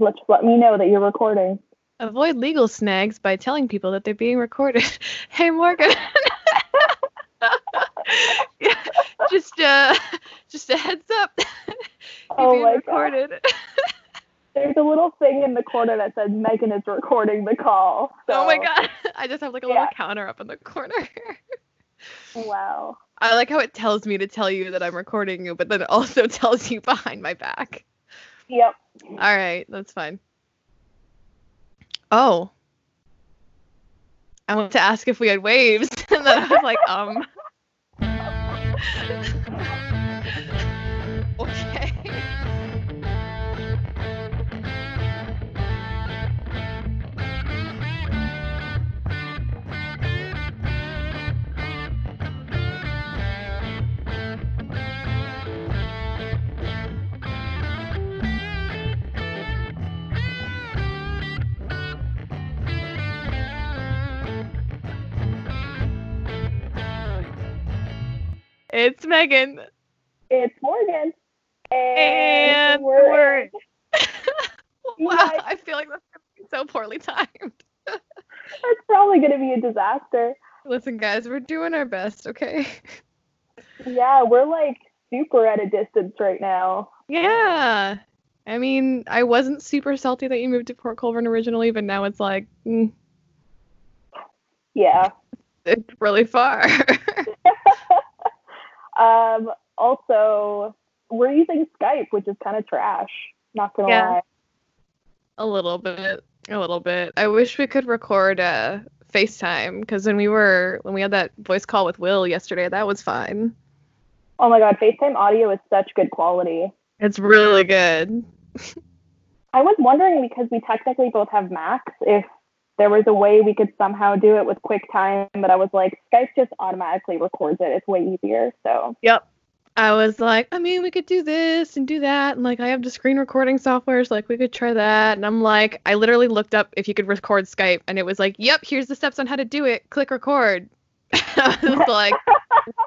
Let let me know that you're recording. Avoid legal snags by telling people that they're being recorded. hey Morgan. yeah, just uh just a heads up. You're Oh my recorded. There's a little thing in the corner that says Megan is recording the call. Oh my god. I just have like a little counter up in the corner. Wow. I like how it tells me to tell you that I'm recording you, but then it also tells you behind my back. Yep. All right, that's fine. Oh. I wanted to ask if we had waves, and then I was like, um. It's Megan. It's Morgan. And, And we're, we're- wow, I feel like that's gonna be so poorly timed. it's probably gonna be a disaster. Listen, guys, we're doing our best, okay? Yeah, we're like super at a distance right now. Yeah. I mean, I wasn't super salty that you moved to Port Colborne originally, but now it's like, mm, Yeah. it's really far. Um. Also, we're using Skype, which is kind of trash. Not gonna Yeah. lie. a little bit. A little bit. I wish we could record uh, FaceTime because when we were when we had that voice call with Will yesterday, that was fine. Oh my god, FaceTime audio is such good quality. It's really good. I was wondering because we technically both have Macs if there was a way we could somehow do it with QuickTime, but I was like, Skype just automatically records it. It's way easier. So Yep. I was like, I mean, we could do this and do that, and like, I have the screen recording software, so like, we could try that. And I'm like, I literally looked up if you could record Skype, and it was like, yep, here's the steps on how to do it. Click record. I was like,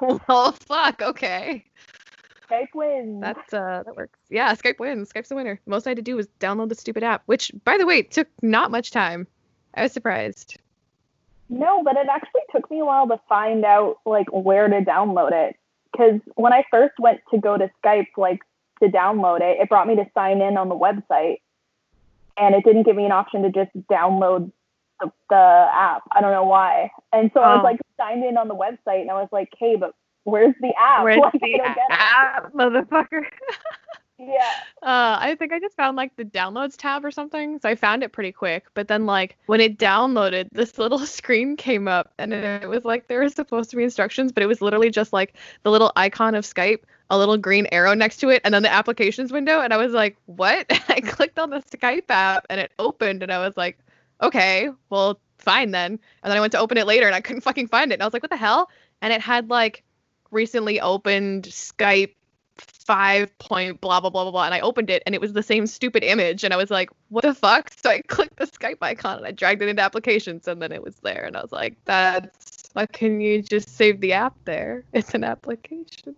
well, fuck, okay. Skype wins. That's uh, that works. Yeah, Skype wins. Skype's the winner. Most I had to do was download the stupid app, which, by the way, took not much time. I was surprised. No, but it actually took me a while to find out like where to download it. Because when I first went to go to Skype, like to download it, it brought me to sign in on the website, and it didn't give me an option to just download the, the app. I don't know why. And so I was Oh. like signed in on the website, and I was like, hey, but where's the app? Where's Like, the don't get it. app, motherfucker? Yeah. Uh, I think I just found like the downloads tab or something. So I found it pretty quick. But then like when it downloaded, this little screen came up and it was like there was supposed to be instructions, but it was literally just like the little icon of Skype, a little green arrow next to it, and then the applications window. And I was like, what? I clicked on the Skype app and it opened and I was like, okay, well, fine then. And then I went to open it later and I couldn't fucking find it. And I was like, what the hell? And it had like recently opened Skype five point blah blah blah blah blah and I opened it and it was the same stupid image and I was like, what the fuck? So I clicked the Skype icon and I dragged it into applications and then it was there and I was like, that's why can you just save the app there? It's an application.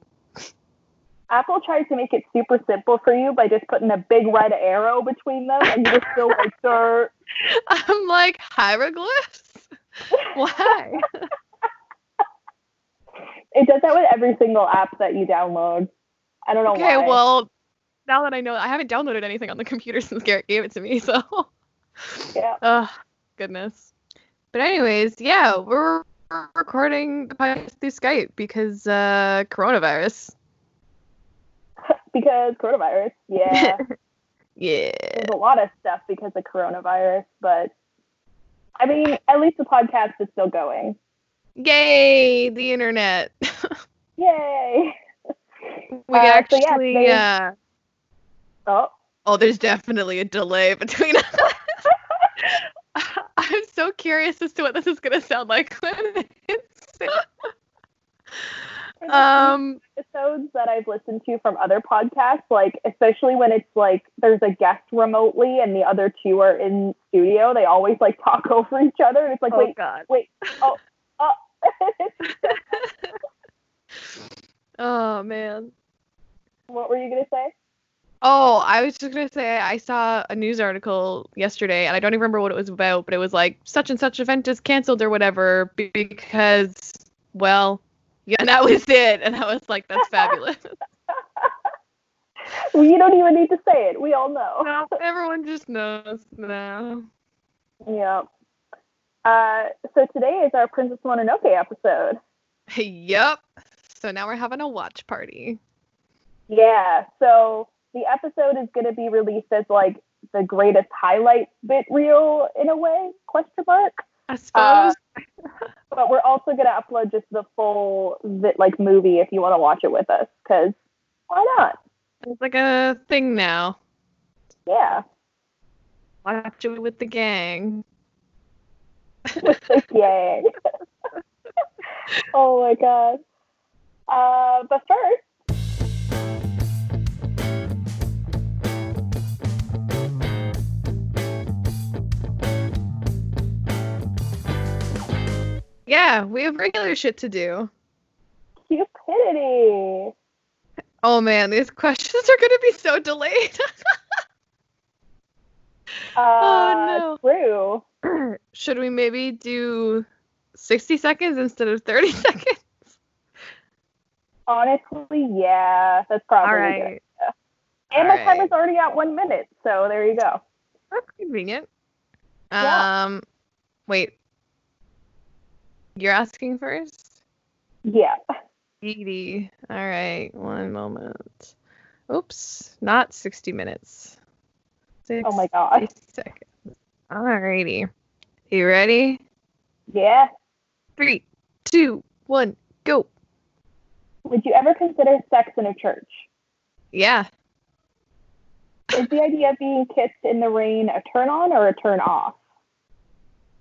Apple tries to make it super simple for you by just putting a big red arrow between them, and you just feel like, sir. I'm like, hieroglyphs? Why? It does that with every single app that you download. I don't know okay, why. well, now that I know, I haven't downloaded anything on the computer since Garrett gave it to me, so. yeah. Oh, goodness. But anyways, yeah, we're recording the podcast through Skype because uh coronavirus. because coronavirus. Yeah. yeah. There's a lot of stuff because of coronavirus, but I mean, at least the podcast is still going. Yay, the internet. Yay. We Uh, so yeah, actually uh Oh, oh, there's definitely a delay between us. I'm so curious as to what this is gonna sound like when it's um episodes that I've listened to from other podcasts, like especially when it's like there's a guest remotely and the other two are in studio, they always like talk over each other, and it's like, oh wait, god. wait, oh, oh. Oh man. what were you gonna say? Oh, I was just gonna say I saw a news article yesterday, and I don't even remember what it was about, but it was like such and such event is canceled or whatever because, well, yeah, and that was it, and I was like, that's fabulous. well, you don't even need to say it. We all know. no, everyone just knows now. Yeah. Uh, so today is our Princess Mononoke episode. Yep. So now we're having a watch party. Yeah. So the episode is going to be released as like the greatest highlight bit reel in a way question mark I suppose. Uh, but we're also going to upload just the full like movie if you want to watch it with us because why not it's like a thing now. yeah Watch it with the gang. with the gang oh my god uh, but first Yeah, we have regular shit to do. cupidity Oh man, these questions are gonna be so delayed. uh, Oh, true Should we maybe do 60 seconds instead of 30 seconds? Honestly yeah that's probably All good right. and my All timer's right. already at one minute so there you go That's convenient. Yeah. Um, wait. You're asking first? yeah Edie. All right, one moment. Oops, not 60 minutes. oh my god 60 seconds. Alrighty. You ready? yeah Three, two, one, go. Would you ever consider sex in a church? Yeah. Is the idea of being kissed in the rain a turn on or a turn off?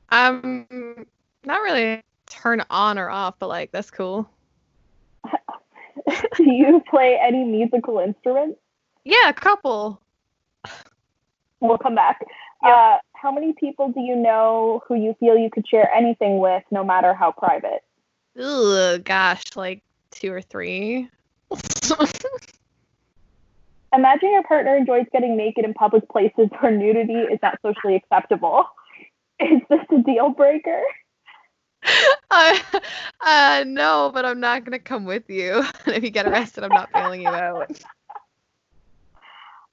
Um, not really turn on or off, but like that's cool. Do you play any musical instruments? Yeah, a couple. We'll come back. Uh, how many people do you know who you feel you could share anything with, no matter how private? Ugh, gosh, like two or three. Imagine your partner enjoys getting naked in public places where nudity is not socially acceptable. Is this a deal breaker? uh, uh, no, but I'm not gonna come with you. And if you get arrested, I'm not bailing you out.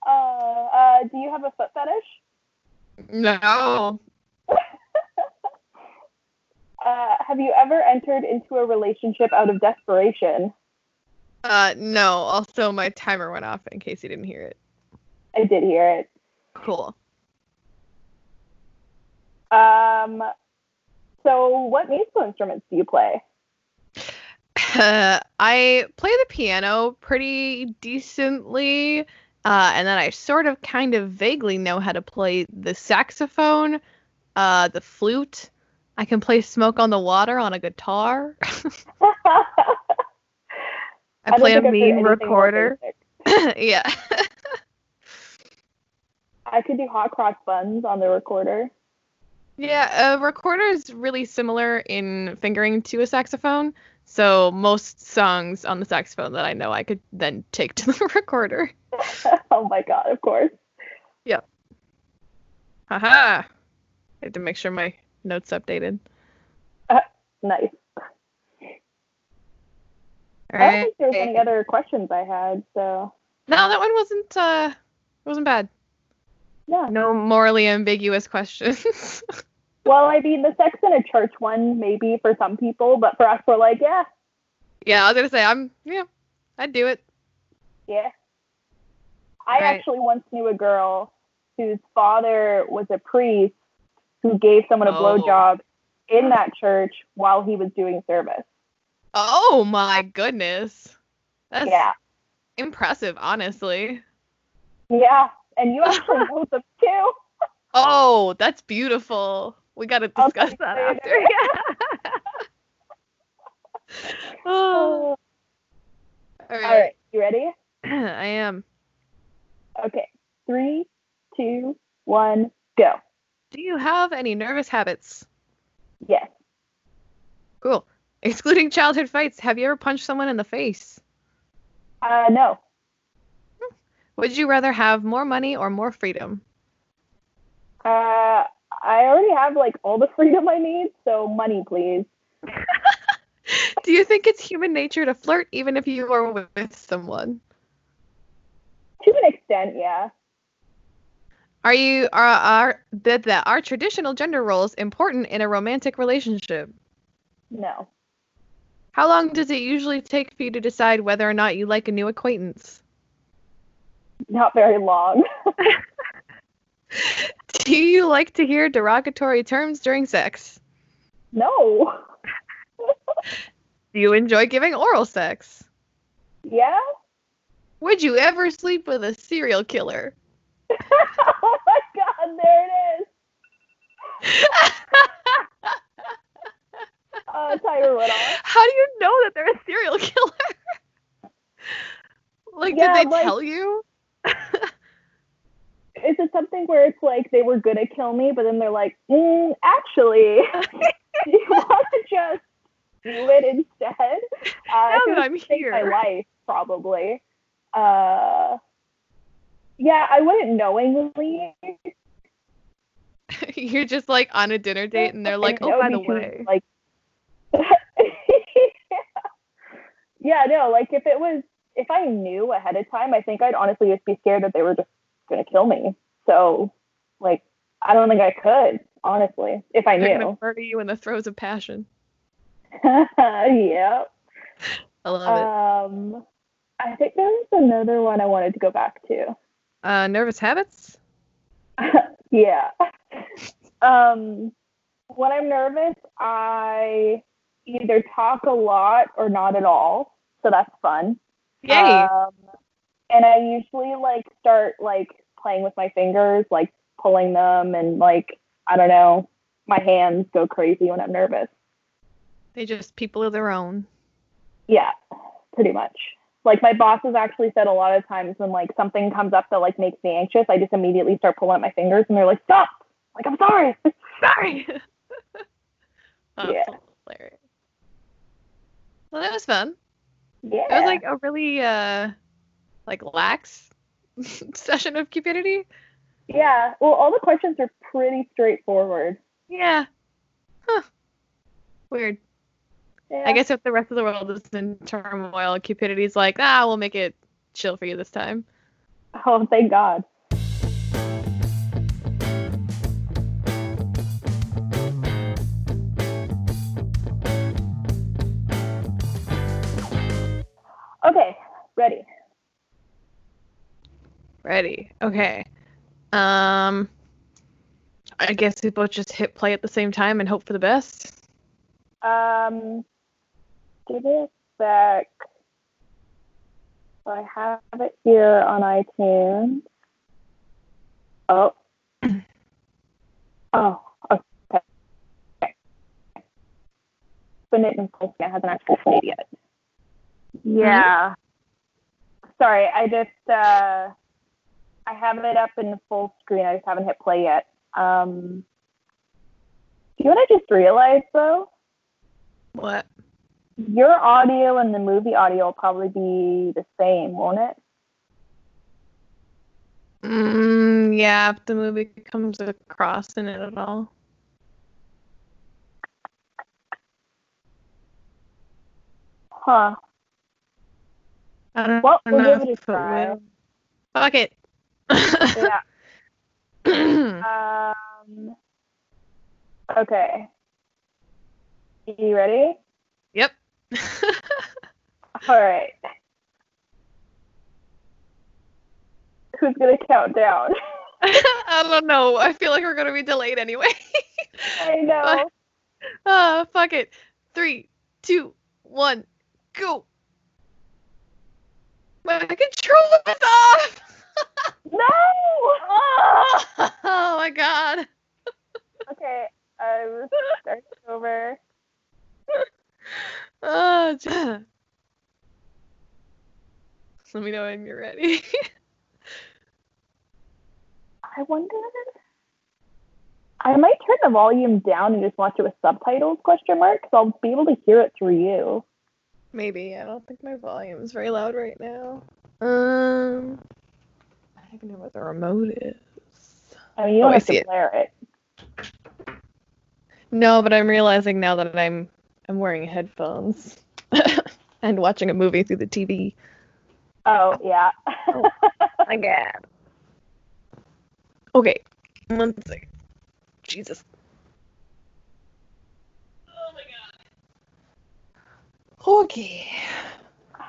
Uh, uh, do you have a foot fetish? No. Uh, have you ever entered into a relationship out of desperation? Uh, no. Also, my timer went off in case you didn't hear it. I did hear it. Cool. Um, so what musical instruments do you play? Uh, I play the piano pretty decently, uh, and then I sort of kind of vaguely know how to play the saxophone, uh, the flute. I can play Smoke on the Water on a guitar. I, play a mean recorder. yeah. I could do hot cross buns on the recorder. Yeah, a recorder is really similar in fingering to a saxophone. So most songs on the saxophone that I know I could then take to the recorder. oh my god, of course. Yep. Haha. I had to make sure my notes updated. Nice. All I don't think there was any other questions I had, so No, that one wasn't uh it wasn't bad. yeah. No morally ambiguous questions. Well, I mean, the sex in a church one maybe for some people, but for us, we're like, yeah, yeah, I was gonna say I'm yeah, I'd do it. yeah. I Right. actually once knew a girl whose father was a priest who gave someone a Oh. blowjob in that church while he was doing service. Oh my goodness. That's Yeah, impressive, honestly. yeah. And you actually know them too. Oh, that's beautiful. We gotta discuss that after. later. oh, all All right. right, you ready? I am. Okay, three, two, one, go. Do you have any nervous habits? Yes. Cool. Excluding childhood fights, have you ever punched someone in the face? Uh, no. Would you rather have more money or more freedom? Uh, I already have like all the freedom I need, so money, please. Do you think it's human nature to flirt even if you are with someone? To an extent, yeah. Are you are are that that are traditional gender roles important in a romantic relationship? No. How long does it usually take for you to decide whether or not you like a new acquaintance? Not very long. Do you like to hear derogatory terms during sex? no. Do you enjoy giving oral sex? Yeah? Would you ever sleep with a serial killer? oh my god, there it is. Uh, Woodall. How do you know that they're a serial killer? like, Yeah, did they like- tell you? Is it something where it's like they were gonna kill me, but then they're like, mm, actually, do you want to just do it instead? Uh, Now that I'm save my here. life, probably. Uh, yeah, I wouldn't knowingly. You're just like on a dinner date, and they're like, "Oh, by the way." like, yeah, no, like if it was, if I knew ahead of time, I think I'd honestly just be scared that they were just gonna kill me. So, like, I don't think I could, honestly, if I They're knew. murder you in the throes of passion. yeah. I love it. Um, I think there was another one I wanted to go back to. Uh, nervous habits. yeah. Um, when I'm nervous, I either talk a lot or not at all. So that's fun. Yay! Um, and I usually like start like playing with my fingers, like pulling them, and like I don't know, my hands go crazy when I'm nervous. they just people of their own. Yeah, pretty much. Like my boss has actually said a lot of times when like something comes up that like makes me anxious, I just immediately start pulling at my fingers, and they're like, "Stop!" Like I'm sorry. Sorry. oh, Yeah. Hilarious. Well, that was fun. yeah. It was like a really uh, like lax session of cupidity. yeah. Well, all the questions are pretty straightforward. Yeah. Huh. Weird. Yeah. I guess if the rest of the world is in turmoil, Cupidity's like, ah, we'll make it chill for you this time. Oh, thank God. Okay, ready. Ready. Okay. Um I guess we both just hit play at the same time and hope for the best. Um, give it back. So I have it here on iTunes. Oh. Oh, okay. Open it in full screen. It hasn't actually played yet. Yeah. Sorry, I just uh, I have it up in full screen. I just haven't hit play yet. Um, do you know what I just realized though? What? Your audio and the movie audio will probably be the same, won't it? Mm, yeah, if the movie comes across in it at all. Huh. I don't, Well, I we'll don't give know it a try. Fuck it. Yeah. Um. Okay. You ready? yep. All right. Who's gonna count down? I don't know. I feel like we're gonna be delayed anyway. I know. Ah, fuck it. Three, two, one, go. My control is off. No. oh, oh my god. Okay. I'm starting over. Oh, j- Let me know when you're ready. I wonder. I might turn the volume down and just watch it with subtitles? Question mark. Because I'll be able to hear it through you. Maybe. I don't think my volume is very loud right now. Um. I don't even know what the remote is. I mean, you Oh, don't I have see to it. it. No, but I'm realizing now that I'm I'm wearing headphones and watching a movie through the TV. Oh yeah. Oh, my God. Okay, one second. Jesus. Oh my God. Okay.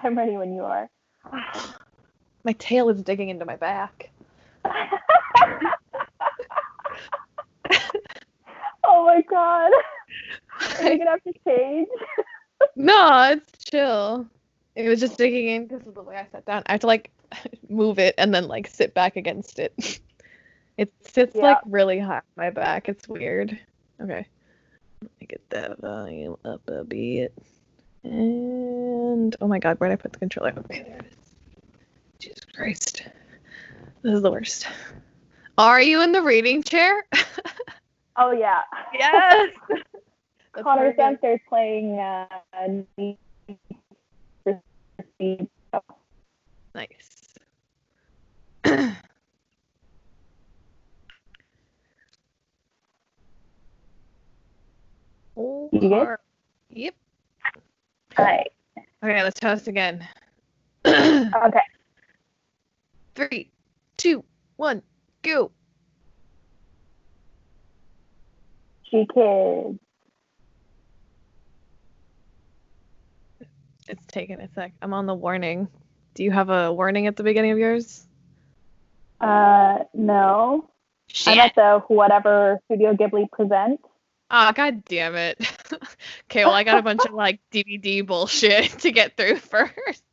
I'm ready when you are. My tail is digging into my back. oh my god. Are you gonna have to change? No, it's chill. It was just digging in because of the way I sat down. I have to like move it and then like sit back against it. It sits Yeah. like really high on my back. It's weird. Okay. Let me get that volume up a bit. And oh my god, where'd I put the controller? Okay, there it is. Jesus Christ. This is the worst. Are you in the reading chair? Oh yeah. yes. Connor's perfect. downstairs playing uh, Need for Speed. Nice. oh, You good? Yep. Alright. Okay, let's this again. Okay. Three, two, one, go. G kids. It's taking a sec. I'm on the warning. Do you have a warning at the beginning of yours? Uh no. I'm at the whatever Studio Ghibli presents. Ah, god damn it. okay, well I got a bunch of like DVD bullshit to get through first.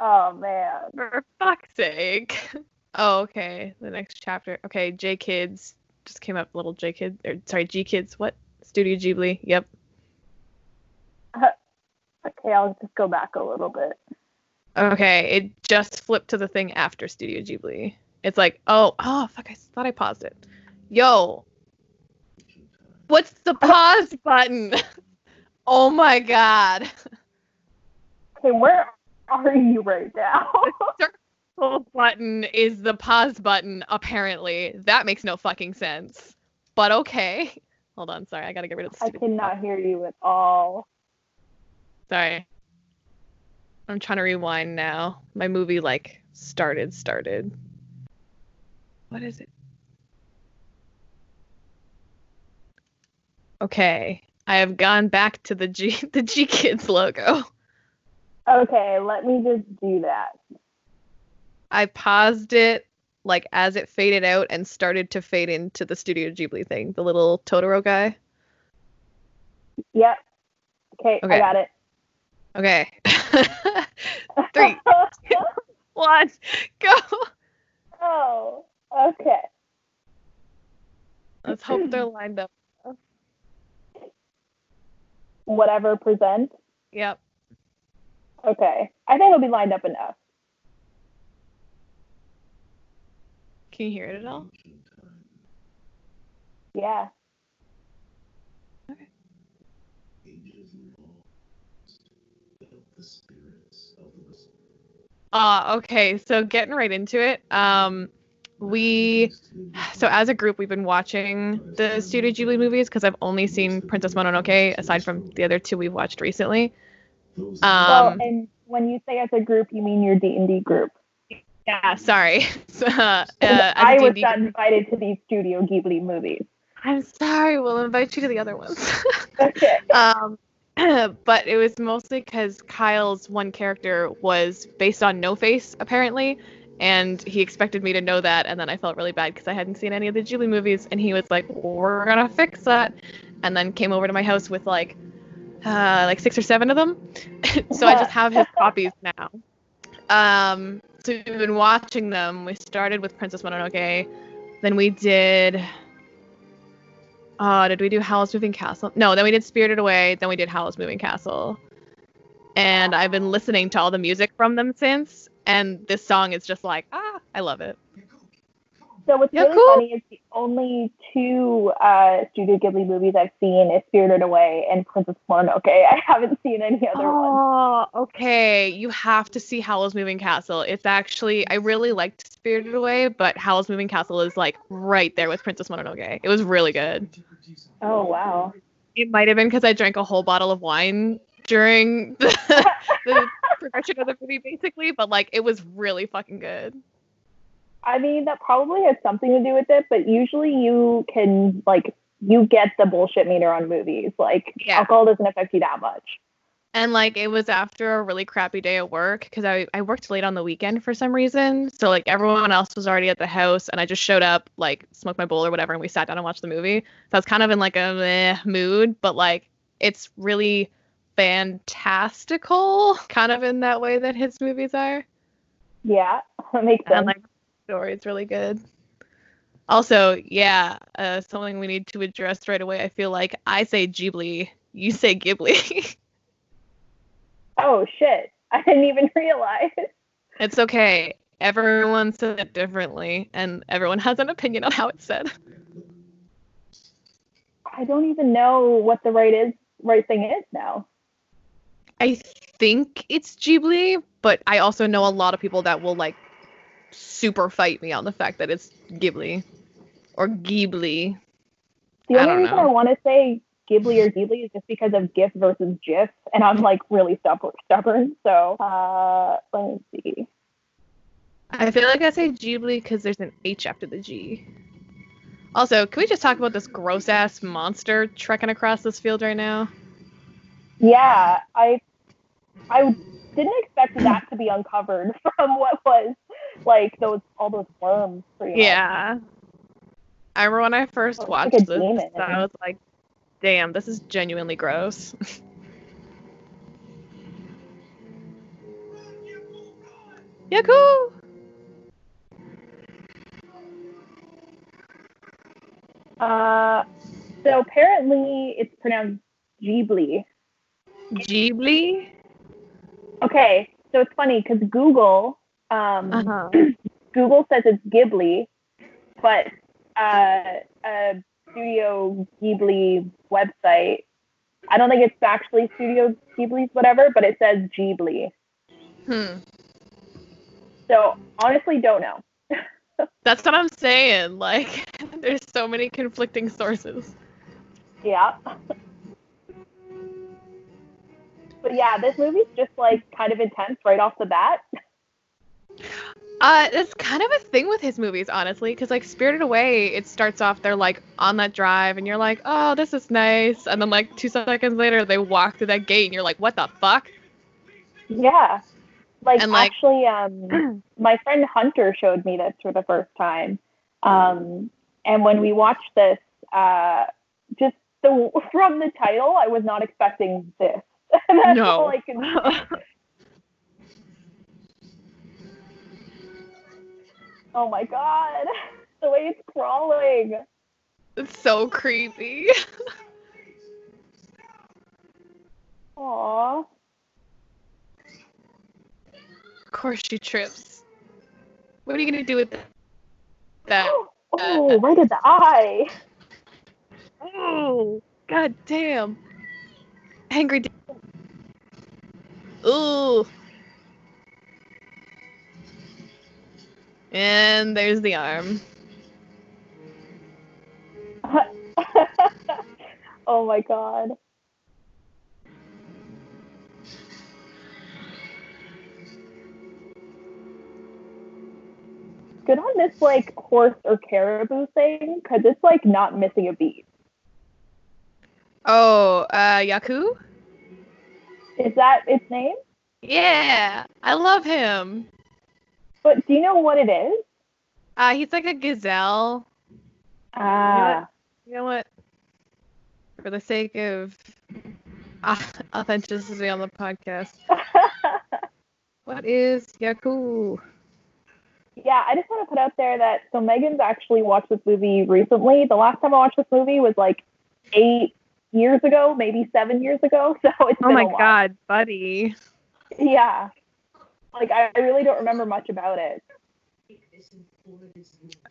Oh man. For fuck's sake. Oh, okay. The next chapter. Okay, J Kids just came up. Little J Kids, or sorry, G Kids. What? Studio Ghibli. Yep. Okay, I'll just go back a little bit. Okay, it just flipped to the thing after Studio Ghibli. It's like, oh, oh, fuck! I thought I paused it. Yo, what's the oh. pause button? oh my god. Okay, where are you right now? Circle button is the pause button. Apparently, that makes no fucking sense. But okay. Hold on, sorry, I gotta get rid of the I cannot hear you at all. Sorry. I'm trying to rewind now. My movie like started started. What is it? Okay. I have gone back to the G the G Kids logo. Okay, let me just do that. I paused it like as it faded out and started to fade into the Studio Ghibli thing, the little Totoro guy. Yep. Okay, Okay. I got it. Okay. Three, one, go. oh, okay. Let's hope they're lined up. Whatever presents. Yep. Okay. I think it'll be lined up enough. Can you hear it at all? Yeah. Uh, okay, so getting right into it. Um, we, so as a group, we've been watching the Studio Ghibli movies because I've only seen Princess Mononoke aside from the other two we've watched recently. well, Um, and when you say as a group, you mean your D and D group. yeah, sorry. So, uh, And as a I was D&D not group- invited to these Studio Ghibli movies. I'm sorry. We'll invite you to the other ones. Okay. um, but it was mostly because Kyle's one character was based on No Face, apparently, and he expected me to know that, and then I felt really bad because I hadn't seen any of the Julie movies, and he was like, "We're gonna fix that," and then came over to my house with like, uh, like six or seven of them. so I just have his copies now. Um, so we've been watching them. We started with Princess Mononoke, then we did. Uh, did we do Howl's Moving Castle? No, then we did Spirited Away, then we did Howl's Moving Castle. And I've been listening to all the music from them since, and this song is just like, ah, I love it. So what's Yeah, really cool. funny is the only two uh, Studio Ghibli movies I've seen is Spirited Away and Princess Mononoke. I haven't seen any other ones. Oh, okay. You have to see Howl's Moving Castle. It's actually I really liked Spirited Away, but Howl's Moving Castle is like right there with Princess Mononoke. It was really good. Oh wow. It might have been because I drank a whole bottle of wine during the, the progression of the movie, basically, but like it was really fucking good. I mean, that probably has something to do with it, but usually you can like you get the bullshit meter on movies. Like Yeah. alcohol doesn't affect you that much. And like it was after a really crappy day at work because I, I worked late on the weekend for some reason. So like everyone else was already at the house and I just showed up, like smoked my bowl or whatever, and we sat down and watched the movie. So I was kind of in like a meh mood, but like it's really fantastical, kind of in that way that his movies are. Yeah, that makes sense. And like story It's really good. Also, yeah, uh, something we need to address right away. I feel like I say Ghibli, you say Ghibli. oh shit, I didn't even realize. It's okay. Everyone says it differently, and everyone has an opinion on how it's said. I don't even know what the right is right thing is now. I think it's Ghibli, but I also know a lot of people that will like super fight me on the fact that it's Ghibli or Ghibli. The I only don't reason know. I want to say Ghibli or Ghibli is just because of GIF versus GIF, and I'm like really stubborn. stubborn. So uh, let me see. I feel like I say Ghibli because there's an H after the G. Also, can we just talk about this gross ass monster trekking across this field right now? Yeah, I I didn't expect that to be uncovered from what was like those all those worms. Much. Yeah. I remember when I first Oh, watched like this, demon. I was like, damn, this is genuinely gross. Yaku! Uh, so apparently it's pronounced Ghibli. Ghibli? Okay, so it's funny because Google um, Uh-huh. Google says it's Ghibli, but uh, a Studio Ghibli website. I don't think it's actually Studio Ghibli's whatever, but it says Ghibli. Hmm. So honestly, don't know. That's what I'm saying. Like, there's so many conflicting sources. Yeah. but yeah, this movie's just like kind of intense right off the bat. Uh, it's kind of a thing with his movies, honestly, because like Spirited Away, it starts off they're like on that drive, and you're like, oh, this is nice, and then like two seconds later, they walk through that gate, and you're like, what the fuck? Yeah. Like, And, like- actually, um, my friend Hunter showed me this for the first time. Um, and when we watched this, uh, just the from the title, I was not expecting this. That's No. all I can Oh my god, the way it's crawling. it's so creepy. Aww. of course she trips. What are you gonna do with that? Oh, right at the eye. Oh, god damn. Angry. Da- Ooh. And there's the arm. oh my god. Good on this like horse or caribou thing, because it's like not missing a beat. Oh, uh, Yaku? Is that its name? Yeah, I love him. But do you know what it is? Uh, he's like a gazelle. Ah, You know what? For the sake of uh, authenticity on the podcast, what is Yaku? yeah. I just want to put out there that so Megan's actually watched this movie recently. The last time I watched this movie was like eight years ago, maybe seven years ago. So it's Oh been my god, buddy. Yeah. Like I really don't remember much about it.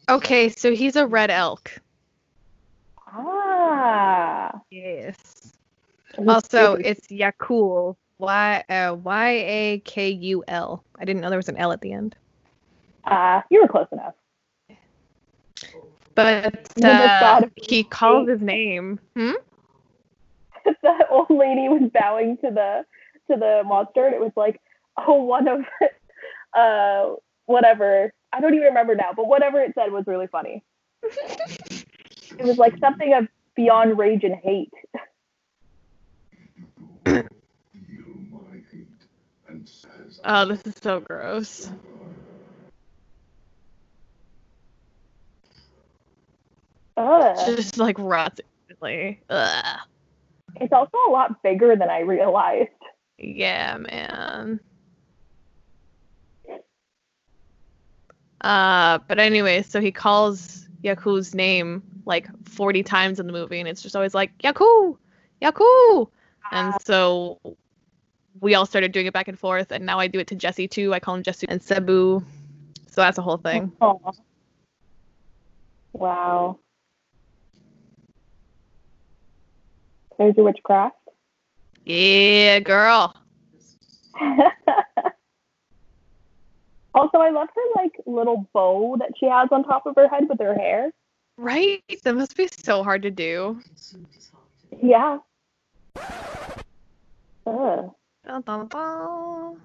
Okay, so he's a red elk. Ah. Yes. Also, it's Yakul. Y uh, Y A K U L. I didn't know there was an L at the end. Ah, you were close enough. But uh, he calls his name. Hmm? that old lady was bowing to the to the monster, and it was like, oh, one of, uh, whatever. I don't even remember now, but whatever it said was really funny. It was like something of beyond rage and hate. Oh, this is so gross. Ugh. Just like rots instantly. Ugh. It's also a lot bigger than I realized. Yeah, man. Uh, but anyway, so he calls Yaku's name like 40 times in the movie, and it's just always like Yaku, Yaku. And so we all started doing it back and forth, and now I do it to Jesse too. I call him Jesse and Cebu. So that's a whole thing. Aw. Wow. There's your witchcraft. Yeah, girl. also, I love her like little bow that she has on top of her head with her hair. Right? That must be so hard to do. Yeah. Ugh. Dun, dun, dun.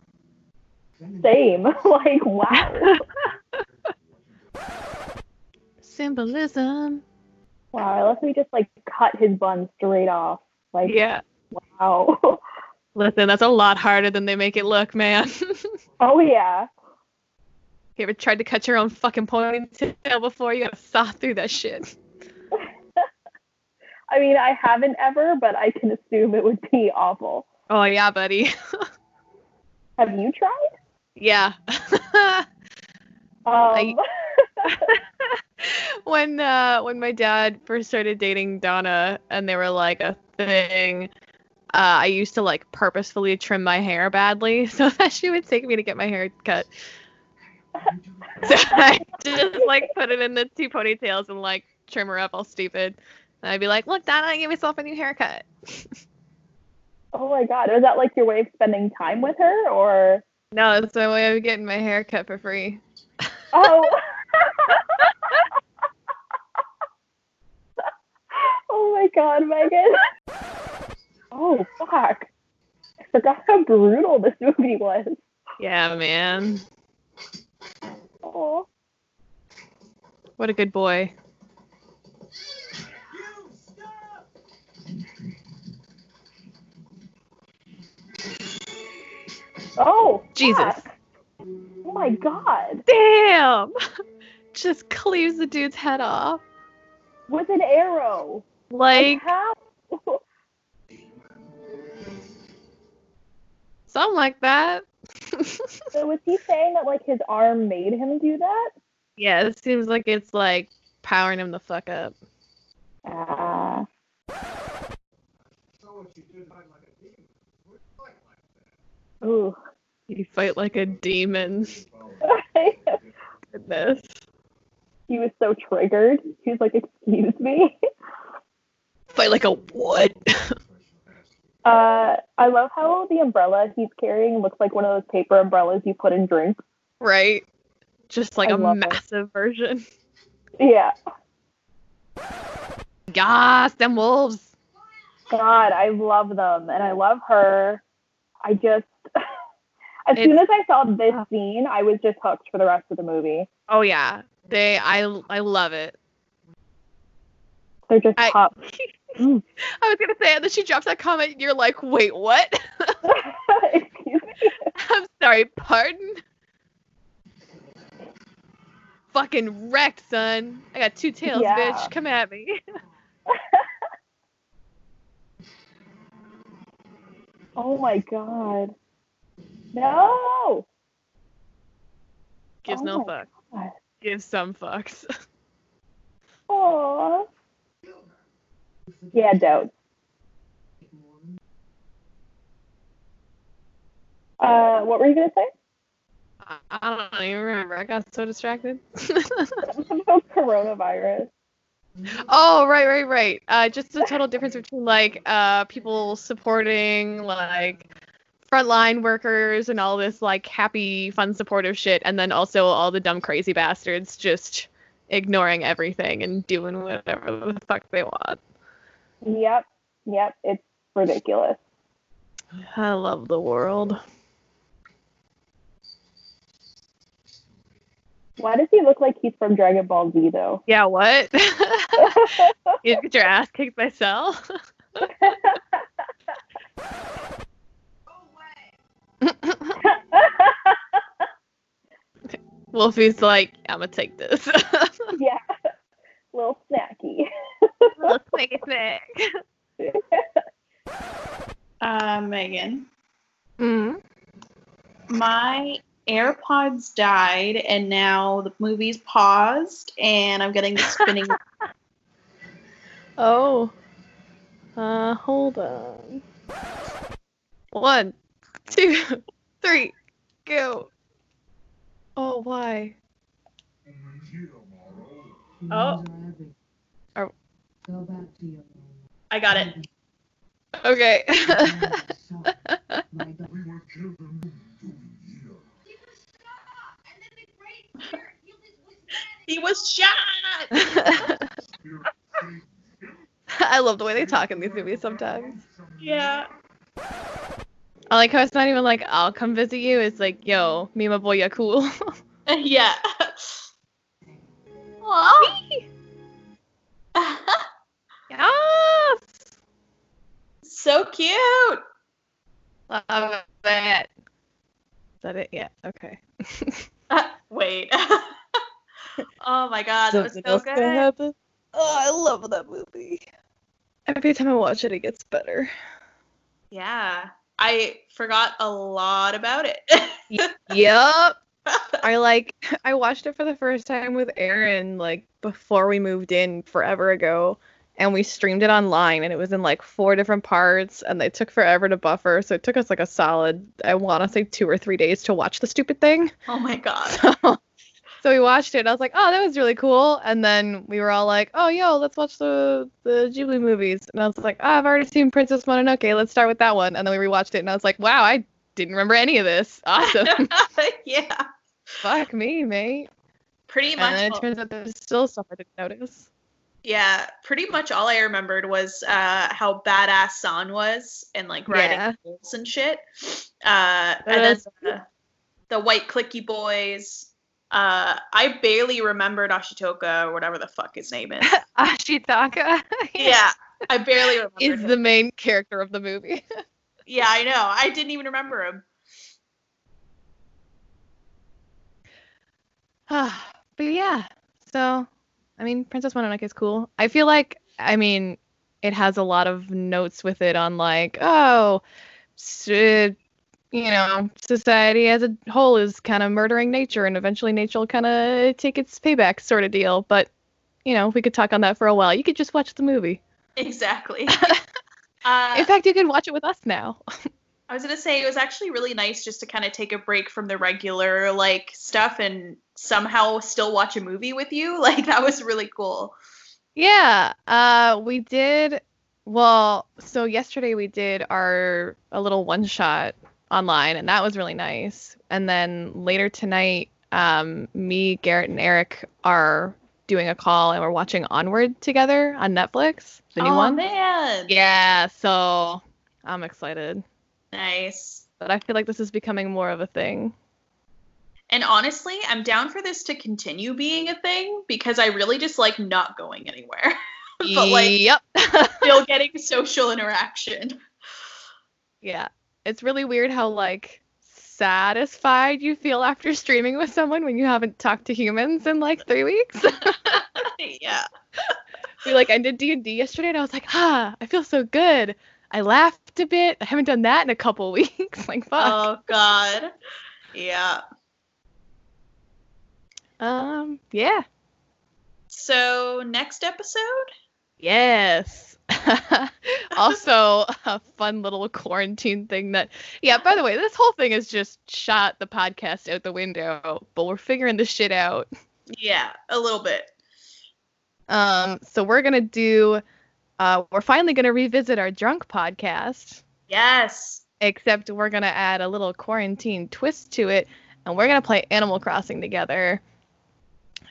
Same. like wow. Symbolism. Wow. I love how he just like cut his bun straight off. Like Yeah. wow. Listen, that's a lot harder than they make it look, man. oh yeah. You ever tried to cut your own fucking ponytail before? You gotta saw through that shit. I mean, I haven't ever, but I can assume it would be awful. Oh yeah, buddy. Have you tried? yeah. Um, when uh when my dad first started dating Donna and they were like a thing, uh, I used to like purposefully trim my hair badly so that she would take me to get my hair cut. So I just like put it in the two ponytails and like trim her up all stupid. And I'd be like, look, Donna, I gave myself a new haircut. oh my god, was that like your way of spending time with her, or? No, it's my way of getting my hair cut for free. Oh. oh my god, Megan. Oh fuck. I forgot how brutal this movie was. Yeah, man. Oh. What a good boy. Oh. Jesus. fuck. Oh my god. Damn! Just cleaves the dude's head off. With an arrow. Like, how? something like that. So was he saying that like his arm made him do that? yeah, it seems like it's like powering him the fuck up. Ah. Ooh. You fight like a demon. Goodness. he was so triggered. He was like, "Excuse me." Fight like a what? Uh, I love how the umbrella he's carrying looks like one of those paper umbrellas you put in drinks. right? Just like I a love it. massive version. Yeah. Yas, them wolves. God, I love them, and I love her. I just, as soon as I saw this scene, I was just hooked for the rest of the movie. Oh yeah. They I I love it. They're just I-. Mm. I was gonna say, and then she drops that comment, and you're like, wait, what? Excuse me. I'm sorry, pardon? Fucking wrecked, son. I got two tails, Yeah. bitch. Come at me. Oh my god. No. Gives Oh no fuck. God. Gives some fucks. Aww. Yeah, doubts. Uh, what were you gonna say? I don't even remember. I got so distracted. about coronavirus. oh, right, right, right. Uh, just the total difference between like uh people supporting like frontline workers and all this like happy, fun, supportive shit, and then also all the dumb, crazy bastards just ignoring everything and doing whatever the fuck they want. Yep, yep, it's ridiculous. I love the world. Why does he look like he's from Dragon Ball Z though? Yeah, what? you get your ass kicked by Cell? Wolfie's like, I'm gonna take this. yeah, little snacky. Little snacky snack. Uh, Megan, Mm. my AirPods died, and now the movie's paused, and I'm getting the spinning. Oh. Uh, hold on. One, two, three, go. Oh, why? Oh. Go back to your I got it. Okay. He was shot. I love the way they talk in these movies sometimes. yeah. I like how it's not even like I'll come visit you. It's like, yo, me and my boy, yeah, cool. Yeah. That it? Yeah. Okay. Uh, wait. oh my god, that was so good. happen. Oh, I love that movie. Every time I watch it, it gets better. Yeah. I forgot a lot about it. Yep. I like I watched it for the first time with Aaron like before we moved in forever ago and we streamed it online and it was in like four different parts and they took forever to buffer so it took us like a solid I want to say 2 or 3 days to watch the stupid thing. oh my god. So, so we watched it and I was like, "Oh, that was really cool." And then we were all like, "Oh, yo, let's watch the the Ghibli movies." And I was like, oh, "I've already seen Princess Mononoke. Let's start with that one." And then we rewatched it and I was like, "Wow, I didn't remember any of this. Awesome." yeah. Fuck me, mate. Pretty much And then it turns out there's still stuff I didn't notice. Yeah, pretty much all I remembered was uh, how badass San was and like riding Yeah. bulls and shit. Uh, and then the, the white clicky boys. Uh, I barely remembered Ashitoka or whatever the fuck his name is. Ashitaka yeah, I barely remember. is him. the main character of the movie. Yeah, I know. I didn't even remember him. but yeah, so I mean, Princess Mononoke is cool. I feel like, I mean, it has a lot of notes with it on like, oh, you know, society as a whole is kind of murdering nature, and eventually nature will kind of take its payback, sort of deal. But you know, we could talk on that for a while. You could just watch the movie. Exactly. uh, In fact, you could watch it with us now. I was gonna say it was actually really nice just to kind of take a break from the regular like stuff and somehow still watch a movie with you. Like that was really cool. Yeah, uh, we did. Well, so yesterday we did our a little one shot online, and that was really nice. And then later tonight, um, me, Garrett, and Eric are doing a call, and we're watching Onward together on Netflix, the new oh, one. man. Yeah, so I'm excited, Nice. but I feel like this is becoming more of a thing. And honestly, I'm down for this to continue being a thing because I really just like not going anywhere. but like yep. still getting social interaction. Yeah. It's really weird how like satisfied you feel after streaming with someone when you haven't talked to humans in like 3 weeks. yeah. we like ended D&D yesterday and I was like, "Ah, I feel so good." I laughed a bit. I haven't done that in a couple weeks. like fuck. Oh god. Yeah. Um, yeah. So next episode? Yes. also, a fun little quarantine thing that, yeah, by the way, this whole thing is just shot the podcast out the window, but we're figuring this shit out. Yeah, a little bit. Um, so we're going to do, uh, we're finally going to revisit our drunk podcast, Yes. except we're going to add a little quarantine twist to it, and we're going to play Animal Crossing together.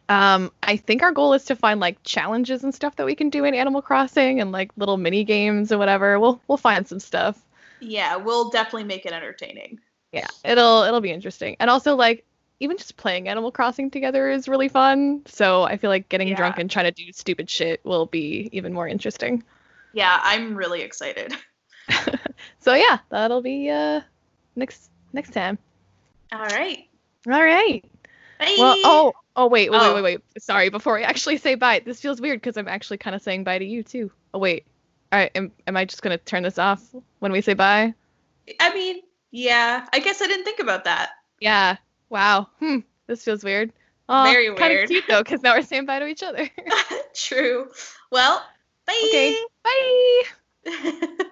Um, I think our goal is to find like challenges and stuff that we can do in Animal Crossing and like little mini games or whatever. We'll we'll find some stuff. Yeah, we'll definitely make it entertaining. Yeah, it'll it'll be interesting. And also like even just playing Animal Crossing together is really fun. So I feel like getting Yeah. drunk and trying to do stupid shit will be even more interesting. Yeah, I'm really excited. So yeah, that'll be uh next next time. All right. All right. Bye. Well, oh, oh wait, wait, Oh. wait, wait, wait. Sorry, before I actually say bye, this feels weird because I'm actually kind of saying bye to you too. Oh wait. All right, am, am I just gonna turn this off when we say bye? I mean, yeah, I guess I didn't think about that. Yeah. Wow. Hmm. This feels weird. Oh, Very Kind of cute though, because now we're saying bye to each other. True. Well, bye. okay. Bye.